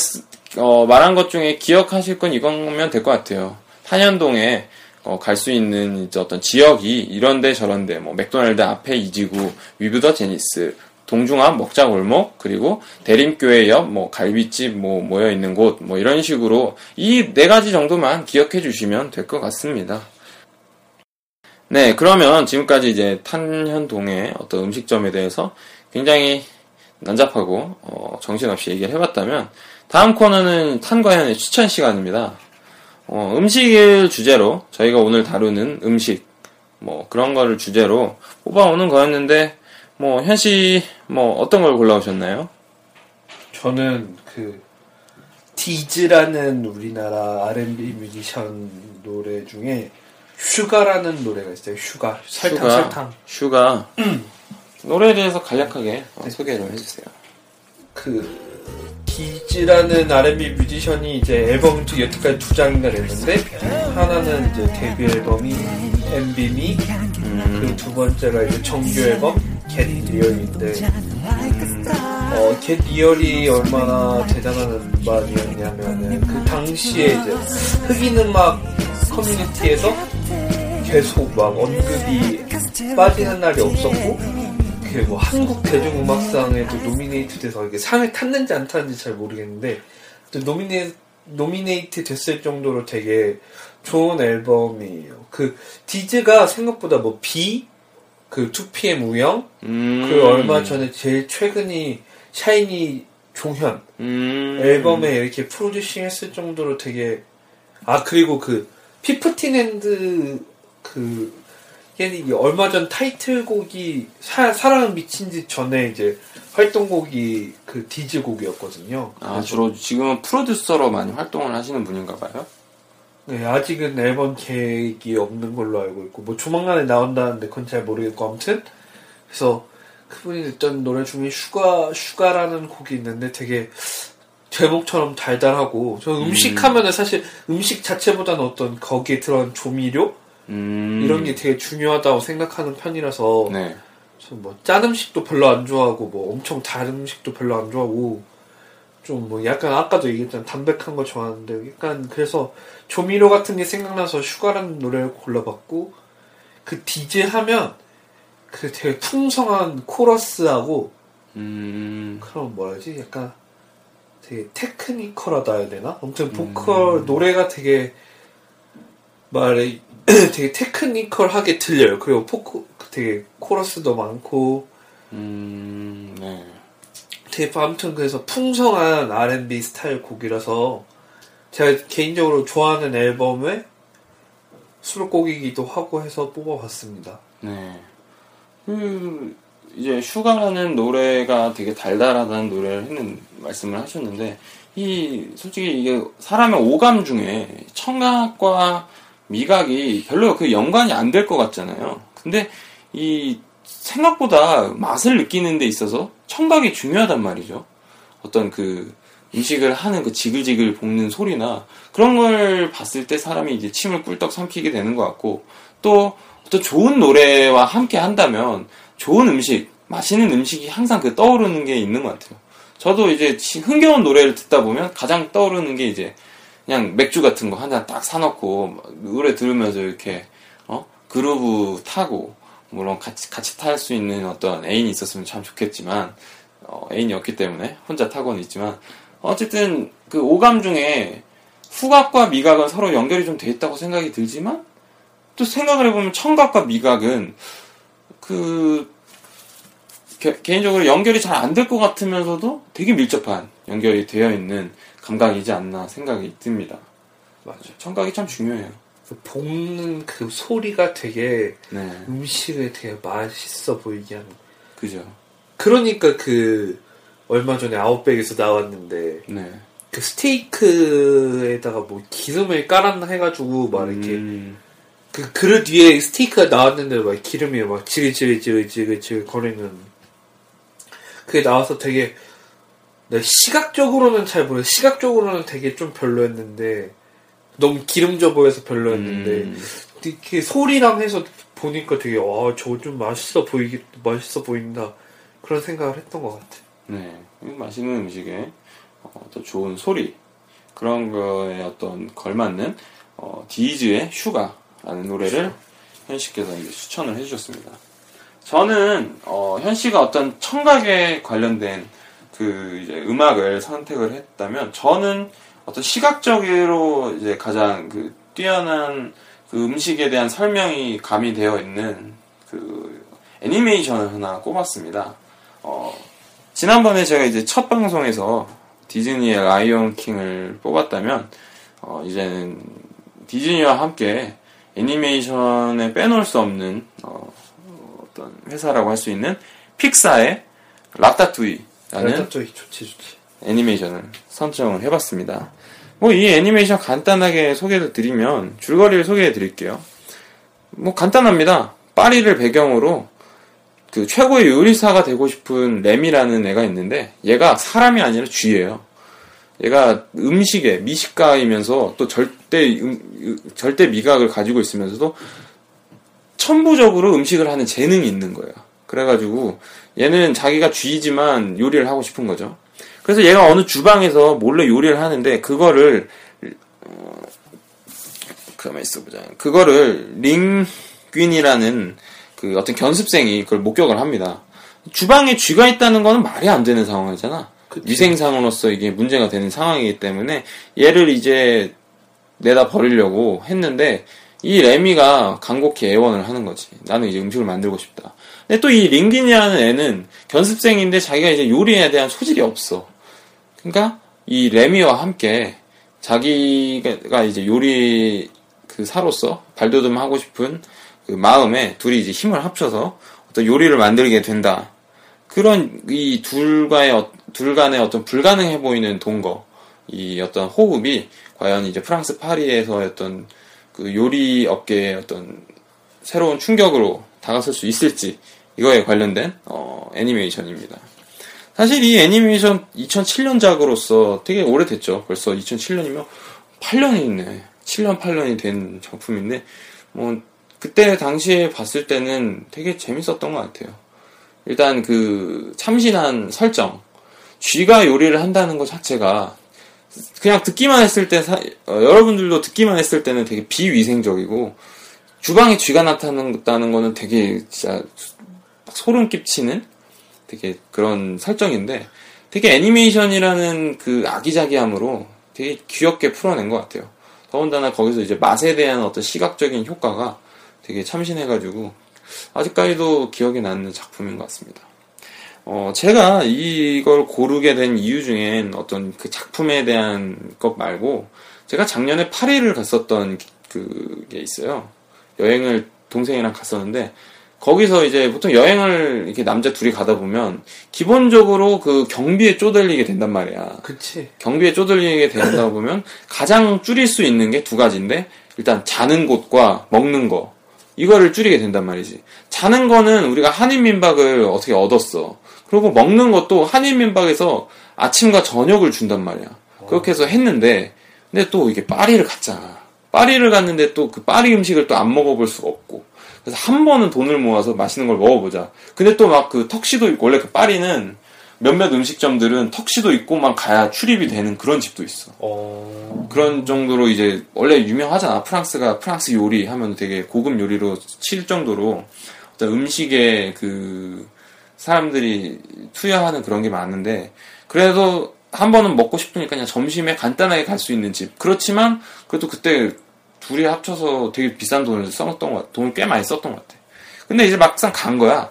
어, 말한 것 중에 기억하실 건 이거면 될 것 같아요. 탄현동에 어, 갈 수 있는 어떤 지역이 이런데 저런데 뭐 맥도날드 앞에 이지구 위브 더 제니스 동중암 먹자 골목 그리고 대림교회 옆 뭐 갈비집 뭐 모여 있는 곳 뭐 이런 식으로 이 네 가지 정도만 기억해 주시면 될 것 같습니다. 네, 그러면 지금까지 이제 탄현동의 어떤 음식점에 대해서 굉장히 난잡하고 어, 정신없이 얘기를 해봤다면 다음 코너는 탄과현의 추천 시간입니다. 어, 음식을 주제로 저희가 오늘 다루는 음식 뭐 그런 거를 주제로 뽑아오는 거였는데 뭐 현씨 뭐 어떤 걸 골라오셨나요? 저는 그 디즈라는 우리나라 R&B 뮤지션 노래 중에 Sugar라는 노래가 있어요. Sugar 설탕 Sugar, 설탕 Sugar *clears throat* 노래에 대해서 간략하게 어, 소개를 해주세요. 그 Deez라는 R&B 뮤지션이 이제 앨범 두 여태까지 두 장이나 냈는데 하나는 이제 데뷔 앨범이 Envy Me 그리고 두 번째가 이제 정규 앨범 Get Real인데. 어, Get Real이 얼마나 대단한 음반이었냐면은 그 당시에 이제 흑인 음악 커뮤니티에서 계속 막 언급이 빠지는 날이 없었고 그게 뭐 한국 대중음악상에도 노미네이트 돼서 이게 상을 탔는지 안 탔는지 잘 모르겠는데 또 노미네 노미네이트 됐을 정도로 되게 좋은 앨범이에요. 그 Deez가 생각보다 뭐 비, 그 2PM 우영, 음. 그 얼마 전에 제일 최근이 샤이니 종현 음. 앨범에 이렇게 producing 했을 정도로 되게 아 그리고 그 피프틴핸드 그 얘는 얼마 전 타이틀곡이 사, 사랑은 미친 짓 전에 이제 활동곡이 그 Deez 곡이었거든요. 아, 주로 지금은 프로듀서로 많이 활동을 하시는 분인가 봐요. 네, 아직은 앨범 계획이 없는 걸로 알고 있고, 뭐 조만간에 나온다는데 그건 잘 모르겠고, 아무튼. 그래서 그분이 냈던 노래 중에 Sugar, Sugar라는 곡이 있는데 되게 제목처럼 달달하고, 저 음식 하면은 사실 음식 자체보다는 어떤 거기에 들어간 조미료? 음. 이런 게 되게 중요하다고 생각하는 편이라서, 네. 뭐 짠 음식도 별로 안 좋아하고, 뭐 엄청 단 음식도 별로 안 좋아하고, 좀 뭐 약간 아까도 얘기했잖아 담백한 거 좋아하는데 약간 그래서 조미료 같은 게 생각나서 Sugar라는 노래를 골라봤고 그 디제 하면 그 되게 풍성한 코러스하고 음. 그럼 뭐라지 약간 되게 테크니컬하다 해야 되나? 아무튼 보컬 노래가 되게 말에 *clears throat* 되게 테크니컬하게 들려요. 그리고 포크 되게 코러스도 많고 음. 네. 되게 아무튼 그래서 풍성한 R&B 스타일 곡이라서 제가 개인적으로 좋아하는 앨범에 수록곡이기도 하고 해서 뽑아봤습니다. 네. 그 이제 슈가라는 노래가 되게 달달하다는 노래를 했는 말씀을 하셨는데 이 솔직히 이게 사람의 오감 중에 청각과 미각이 별로 그 연관이 안 될 것 같잖아요. 근데 이 생각보다 맛을 느끼는 데 있어서 청각이 중요하단 말이죠. 어떤 그 음식을 하는 그 지글지글 볶는 소리나 그런 걸 봤을 때 사람이 이제 침을 꿀떡 삼키게 되는 것 같고 또 어떤 좋은 노래와 함께 한다면 좋은 음식, 맛있는 음식이 항상 그 떠오르는 게 있는 것 같아요. 저도 이제 지- 흥겨운 노래를 듣다 보면 가장 떠오르는 게 이제 그냥 맥주 같은 거 한 잔 딱 사놓고 노래 들으면서 이렇게 어? 그루브 타고 물론 같이 같이 탈 수 있는 어떤 애인이 있었으면 참 좋겠지만 어, 애인이 없기 때문에 혼자 타고는 있지만 어쨌든 그 오감 중에 후각과 미각은 서로 연결이 좀 돼 있다고 생각이 들지만 또 생각을 해보면 청각과 미각은 그 개, 개인적으로 연결이 잘 안 될 것 같으면서도 되게 밀접한 연결이 되어 있는 감각이지 않나 생각이 듭니다. 맞아요. 청각이 참 중요해요. 그 볶는 그 소리가 되게 네, 음식을 되게 맛있어 보이게 하는. 그죠. 그러니까 그 얼마 전에 아웃백에서 나왔는데 네. 그 스테이크에다가 뭐 기름을 깔았나 해가지고 막 이렇게 음, 그 그릇 위에 스테이크가 나왔는데 막 기름이 막 지글지글지글지글 거리는 그게 나와서 되게 내 시각적으로는 잘 모르 시각적으로는 되게 좀 별로였는데 너무 기름져 보여서 별로였는데 음, 이렇게 소리랑 해서 보니까 되게 와 저거 좀 맛있어 보이기 맛있어 보인다 그런 생각을 했던 것 같아. 네. 이 맛있는 음식에 어, 또 좋은 소리 그런 거에 어떤 걸맞는 어, 디즈의 슈가라는 노래를 현 씨께서 이제 추천을 해주셨습니다. 저는 어, 현 씨가 어떤 청각에 관련된 그 이제 음악을 선택을 했다면 저는 어떤 시각적으로 이제 가장 그 뛰어난 그 음식에 대한 설명이 가미되어 있는 그 애니메이션을 하나 꼽았습니다. 어, 지난번에 제가 이제 첫 방송에서 디즈니의 라이온 킹을 뽑았다면 어, 이제는 디즈니와 함께 애니메이션에 빼놓을 수 없는 어, 떤 회사라고 할 수 있는 픽사의 라따투이 라는 라따뚜이 좋지 좋지. 애니메이션을 선정을 해봤습니다. 뭐 이 애니메이션 간단하게 소개를 드리면 줄거리를 소개해 드릴게요. 뭐 간단합니다. 파리를 배경으로 그 최고의 요리사가 되고 싶은 램이라는 애가 있는데 얘가 사람이 아니라 쥐예요. 얘가 음식에 미식가이면서 또 절대 음- 절대 미각을 가지고 있으면서도 천부적으로 음식을 하는 재능이 있는 거예요. 그래가지고 얘는 자기가 쥐지만 요리를 하고 싶은 거죠. 그래서 얘가 어느 주방에서 몰래 요리를 하는데 그거를 어, 가만 있어보자. 그거를 링균이라는 그 어떤 견습생이 그걸 목격을 합니다. 주방에 쥐가 있다는 거는 말이 안 되는 상황이잖아. 그치. 위생상으로서 이게 문제가 되는 상황이기 때문에 얘를 이제 내다 버리려고 했는데 이 레미가 간곡히 애원을 하는 거지. 나는 이제 음식을 만들고 싶다. 근데 또 이 링긴이라는 애는 견습생인데 자기가 이제 요리에 대한 소질이 없어. 그러니까 이 레미와 함께 자기가 이제 요리 그 사로서 발돋움하고 싶은 그 마음에 둘이 이제 힘을 합쳐서 어떤 요리를 만들게 된다. 그런 이 둘과의 어- 둘 간의 어떤 불가능해 보이는 동거, 이 어떤 호흡이 과연 이제 프랑스 파리에서의 어떤 그 요리 업계의 어떤 새로운 충격으로 다가설 수 있을지 이거에 관련된 어, 애니메이션입니다. 사실 이 애니메이션 2007년작으로서 되게 오래됐죠. 벌써 2007년이면 8년이 있네. 7년, 8년이 된 작품인데, 뭐, 그때 당시에 봤을 때는 되게 재밌었던 것 같아요. 일단 그 참신한 설정, 쥐가 요리를 한다는 것 자체가 그냥 듣기만 했을 때, 사- 어, 여러분들도 듣기만 했을 때는 되게 비위생적이고, 주방에 쥐가 나타난다는 거는 되게 진짜 소름 끼치는 되게 그런 설정인데, 되게 애니메이션이라는 그 아기자기함으로 되게 귀엽게 풀어낸 것 같아요. 더군다나 거기서 이제 맛에 대한 어떤 시각적인 효과가 되게 참신해가지고, 아직까지도 기억에 남는 작품인 것 같습니다. 어, 제가 이걸 고르게 된 이유 중엔 어떤 그 작품에 대한 것 말고, 제가 작년에 파리를 갔었던 그게 있어요. 여행을 동생이랑 갔었는데, 거기서 이제 보통 여행을 이렇게 남자 둘이 가다 보면, 기본적으로 그 경비에 쪼들리게 된단 말이야. 그치. 경비에 쪼들리게 되다 보면 가장 줄일 수 있는 게 두 가지인데 일단 자는 곳과 먹는 거 이거를 줄이게 된단 말이지. 자는 거는 우리가 한인 민박을 어떻게 얻었어. 그리고 먹는 것도 한인 민박에서 아침과 저녁을 준단 말이야. 그렇게 해서 했는데 근데 또 이게 파리를 갔잖아. 파리를 갔는데 또 그 파리 음식을 또 안 먹어볼 수가 없고. 그래서 한 번은 돈을 모아서 맛있는 걸 먹어보자. 근데 또 막 그 턱시도 있고 원래 그 파리는 몇몇 음식점들은 턱시도 있고만 가야 출입이 되는 그런 집도 있어. 어. 그런 정도로 이제 원래 유명하잖아. 프랑스가 프랑스 요리 하면 되게 고급 요리로 칠 정도로 어떤 음식에 그 사람들이 투여하는 그런 게 많은데 그래도 한 번은 먹고 싶으니까 그냥 점심에 간단하게 갈 수 있는 집. 그렇지만 그래도 그때 둘이 합쳐서 되게 비싼 돈을 썼던 것 같아. 돈을 꽤 많이 썼던 것 같아. 근데 이제 막상 간 거야.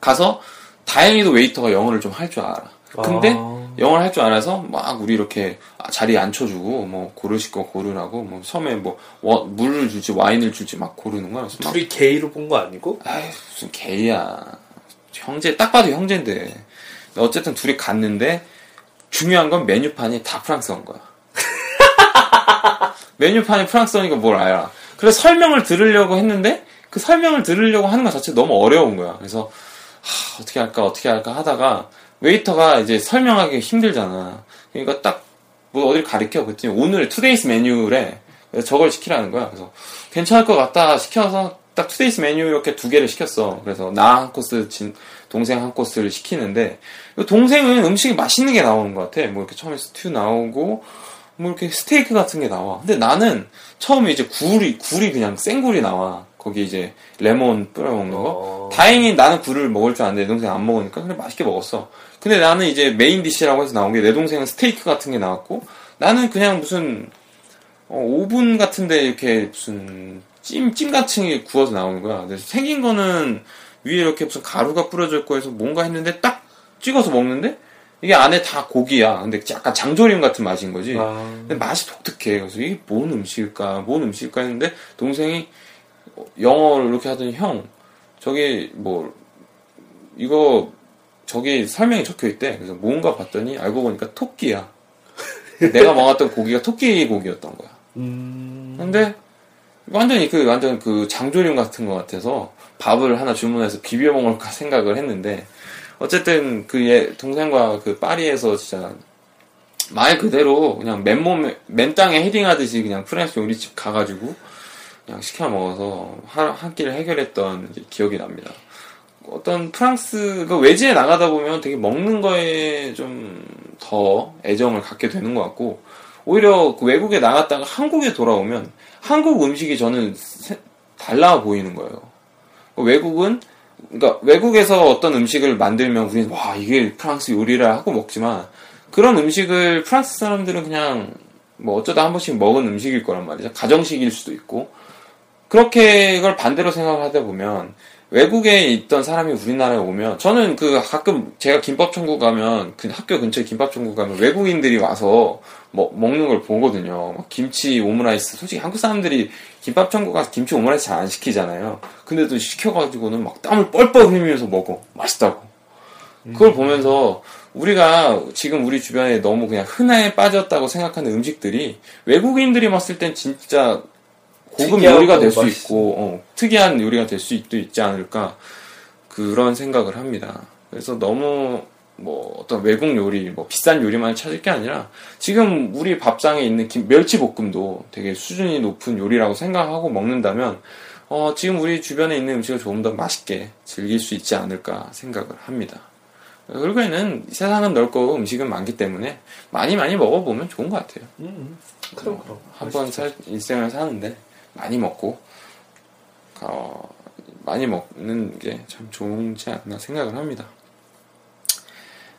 가서 다행히도 웨이터가 영어를 좀 할 줄 알아. 근데 아. 영어를 할 줄 알아서 막 우리 이렇게 자리에 앉혀주고 뭐 고르실 거 고르라고 뭐 처음에 뭐 워- 물을 줄지 와인을 줄지 막 고르는 거야. 그래서 막 둘이 게이로 본 거 아니고? 아이 무슨 게이야 형제 딱 봐도 형제인데 어쨌든 둘이 갔는데 중요한 건 메뉴판이 다 프랑스어인 거야 메뉴판이 프랑스어니까 뭘 알아. 그래서 설명을 들으려고 했는데 그 설명을 들으려고 하는 것 자체 너무 어려운 거야. 그래서 하, 어떻게 할까 어떻게 할까 하다가 웨이터가 이제 설명하기 힘들잖아. 그러니까 딱 뭐 어딜 가리켜? 그랬더니 오늘 today's menu래. 저걸 시키라는 거야. 그래서 괜찮을 것 같다 시켜서 딱 today's 메뉴 이렇게 두 개를 시켰어. 그래서 나 한 코스, 진, 동생 한 코스를 시키는데 이 동생은 음식이 맛있는 게 나오는 것 같아. 뭐 이렇게 처음에 스튜 나오고 뭐 이렇게 스테이크 같은 게 나와. 근데 나는 처음에 이제 굴이 굴이 그냥 생굴이 나와. 거기 이제 레몬 뿌려 먹는 거. 어. 다행히 나는 굴을 먹을 줄 아는데 내 동생 안 먹으니까 그래 맛있게 먹었어. 근데 나는 이제 main dish라고 해서 나온 게 내 동생은 스테이크 같은 게 나왔고 나는 그냥 무슨 어, 오븐 같은데 이렇게 무슨 찜, 찜 같은 게 구워서 나오는 거야. 그래서 생긴 거는 위에 이렇게 무슨 가루가 뿌려져 있고 해서 뭔가 했는데 딱 찍어서 먹는데 이게 안에 다 고기야. 근데 약간 장조림 같은 맛인 거지. 아. 근데 맛이 독특해. 그래서 이게 뭔 음식일까? 뭔 음식일까 했는데 동생이 영어를 이렇게 하더니 형 저기 뭐 이거 저기 설명이 적혀 있대. 그래서 뭔가 봤더니 알고 보니까 토끼야. *laughs* 내가 먹었던 고기가 토끼 고기였던 거야. 음. 근데 완전히 그 완전 그 장조림 같은 것 같아서 밥을 하나 주문해서 비벼 먹을까 생각을 했는데 어쨌든 그 얘 동생과 그 파리에서 진짜 말 그대로 그냥 맨몸 맨 땅에 헤딩하듯이 그냥 프랑스 요리집 가가지고 그냥 시켜 먹어서 한, 한 끼를 해결했던 기억이 납니다. 어떤 프랑스 그 외지에 나가다 보면 되게 먹는 거에 좀 더 애정을 갖게 되는 것 같고 오히려 그 외국에 나갔다가 한국에 돌아오면 한국 음식이 저는 세- 달라 보이는 거예요. 그 외국은 그러니까 외국에서 어떤 음식을 만들면 우리는 와 이게 프랑스 요리라 하고 먹지만 그런 음식을 프랑스 사람들은 그냥 뭐 어쩌다 한 번씩 먹은 음식일 거란 말이죠. 가정식일 수도 있고 그렇게 그걸 반대로 생각을 하다 보면 외국에 있던 사람이 우리나라에 오면 저는 그 가끔 제가 김밥 천국 가면 그 학교 근처에 김밥 천국 가면 외국인들이 와서 뭐 먹, 먹는 걸 보거든요. 막 김치 오므라이스 솔직히 한국 사람들이 김밥 천국 가서 김치 오므라이스 잘 안 시키잖아요. 근데도 시켜가지고는 막 땀을 뻘뻘 흘리면서 먹어 맛있다고. 그걸 보면서 우리가 지금 우리 주변에 너무 그냥 흔해 빠졌다고 생각하는 음식들이 외국인들이 봤을 땐 진짜 고급 요리가 될 수. 있고 어, 특이한 요리가 될 수도 있지 않을까 그런 생각을 합니다. 그래서 너무 뭐 어떤 외국 요리, 뭐 비싼 요리만 찾을 게 아니라 지금 우리 밥상에 있는 김- 멸치볶음도 되게 수준이 높은 요리라고 생각하고 먹는다면 어, 지금 우리 주변에 있는 음식을 조금 더 맛있게 즐길 수 있지 않을까 생각을 합니다. 결국에는 세상은 넓고 음식은 많기 때문에 많이 많이 먹어보면 좋은 것 같아요. 음, 그럼 그럼. 한번 일생을 사는데 많이 먹고 어, 많이 먹는 게 참 좋지 않나 생각을 합니다.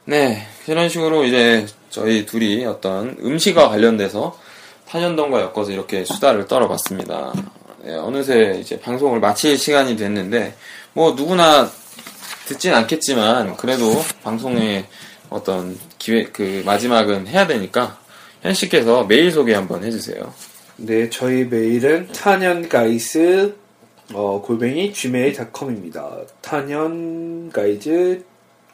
네, 이런 식으로 이제 저희 둘이 어떤 음식과 관련돼서 탄현동과 엮어서 이렇게 수다를 떨어봤습니다. 네, 어느새 이제 방송을 마칠 시간이 됐는데 뭐 누구나 듣진 않겠지만 그래도 방송의 어떤 기회 그 마지막은 해야 되니까 현 씨께서 메일 소개 한번 해주세요. 네, 저희 메일은 탄현가이스 어, 골뱅이 gmail.com입니다. 탄현가이즈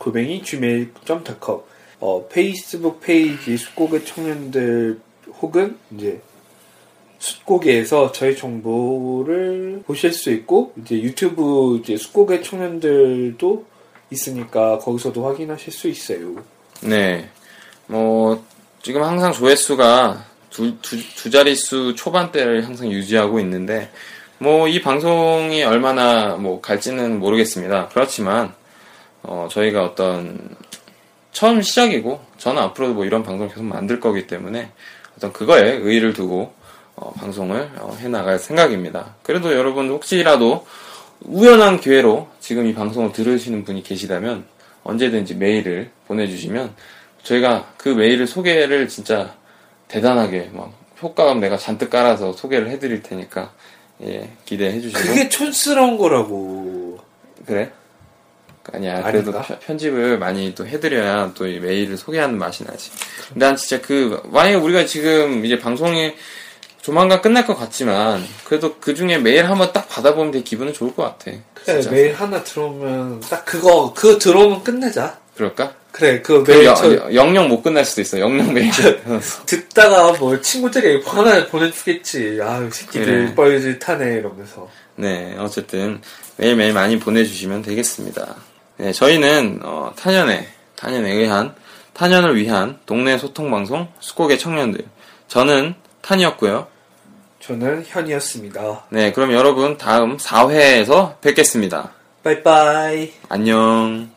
골뱅이 gmail.com 어, 페이스북 페이지 숫곡의 청년들 혹은 이제 숫곡에서 저희 정보를 보실 수 있고 이제 유튜브 이제 숫곡의 청년들도 있으니까 거기서도 확인하실 수 있어요. 네, 뭐 지금 항상 조회수가 두, 두, 두 자릿수 초반대를 항상 유지하고 있는데 뭐 이 방송이 얼마나 뭐 갈지는 모르겠습니다. 그렇지만 어, 저희가 어떤 처음 시작이고 저는 앞으로도 뭐 이런 방송 계속 만들 거기 때문에 어떤 그거에 의의를 두고 어, 방송을 어, 해 나갈 생각입니다. 그래도 여러분 혹시라도 우연한 기회로 지금 이 방송을 들으시는 분이 계시다면 언제든지 메일을 보내주시면 저희가 그 메일을 소개를 진짜 대단하게 막 효과음 내가 잔뜩 깔아서 소개를 해드릴 테니까 예 기대해 주시고 그게 촌스러운 거라고. 그래? 아니야 그래도 아닌가? 편- 편집을 많이 또 해드려야 또 이 메일을 소개하는 맛이 나지 난 진짜 그 만약에 우리가 지금 이제 방송이 조만간 끝날 것 같지만 그래도 그 중에 메일 한번 딱 받아보면 되게 기분은 좋을 것 같아 그래, 진짜. 메일 하나 들어오면 딱 그거 그거 들어오면 끝내자. 그럴까? 그래, 그그 메일 영- 저, 영- 영영 못 끝날 수도 있어 영영 메일 *laughs* 듣다가 뭐 친구들이 하나 보내주겠지. 아유 새끼들 그래. 뻘짓 타네 이러면서. 네, 어쨌든 매일매일 많이 보내주시면 되겠습니다. 네, 저희는 어, 탄현에 탄현에 의한 탄현을 위한 동네 소통 방송 수곡의 청년들. 저는 탄이었고요. 저는 현이었습니다. 네, 그럼 여러분 다음 4회에서 뵙겠습니다. 빠이빠이. 안녕.